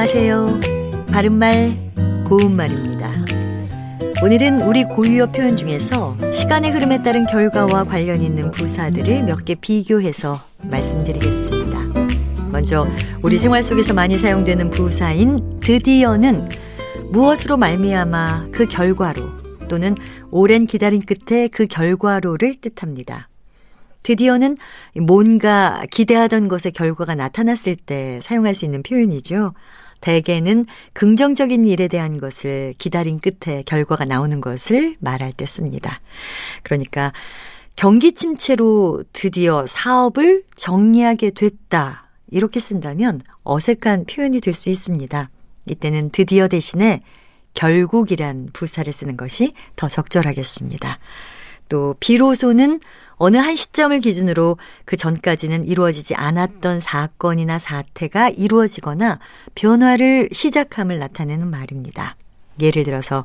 안녕하세요. 바른말, 고운말입니다. 오늘은 우리 고유어 표현 중에서 시간의 흐름에 따른 결과와 관련 있는 부사들을 몇 개 비교해서 말씀드리겠습니다. 먼저 우리 생활 속에서 많이 사용되는 부사인 드디어는 무엇으로 말미암아 그 결과로 또는 오랜 기다림 끝에 그 결과로를 뜻합니다. 드디어는 뭔가 기대하던 것의 결과가 나타났을 때 사용할 수 있는 표현이죠. 대개는 긍정적인 일에 대한 것을 기다린 끝에 결과가 나오는 것을 말할 때 씁니다. 그러니까 경기 침체로 드디어 사업을 정리하게 됐다. 이렇게 쓴다면 어색한 표현이 될 수 있습니다. 이때는 드디어 대신에 결국이란 부사를 쓰는 것이 더 적절하겠습니다. 또 비로소는 어느 한 시점을 기준으로 그 전까지는 이루어지지 않았던 사건이나 사태가 이루어지거나 변화를 시작함을 나타내는 말입니다. 예를 들어서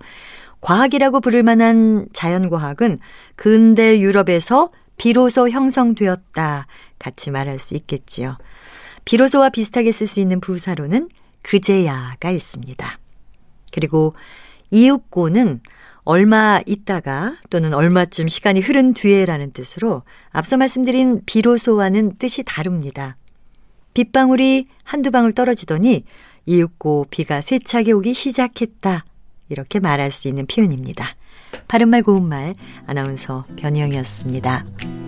과학이라고 부를 만한 자연과학은 근대 유럽에서 비로소 형성되었다. 같이 말할 수 있겠지요. 비로소와 비슷하게 쓸 수 있는 부사로는 그제야가 있습니다. 그리고 이윽고는 얼마 있다가 또는 얼마쯤 시간이 흐른 뒤에라는 뜻으로 앞서 말씀드린 비로소와는 뜻이 다릅니다. 빗방울이 한두 방울 떨어지더니 이윽고 비가 세차게 오기 시작했다. 이렇게 말할 수 있는 표현입니다. 바른말 고운말 아나운서 변희영이었습니다.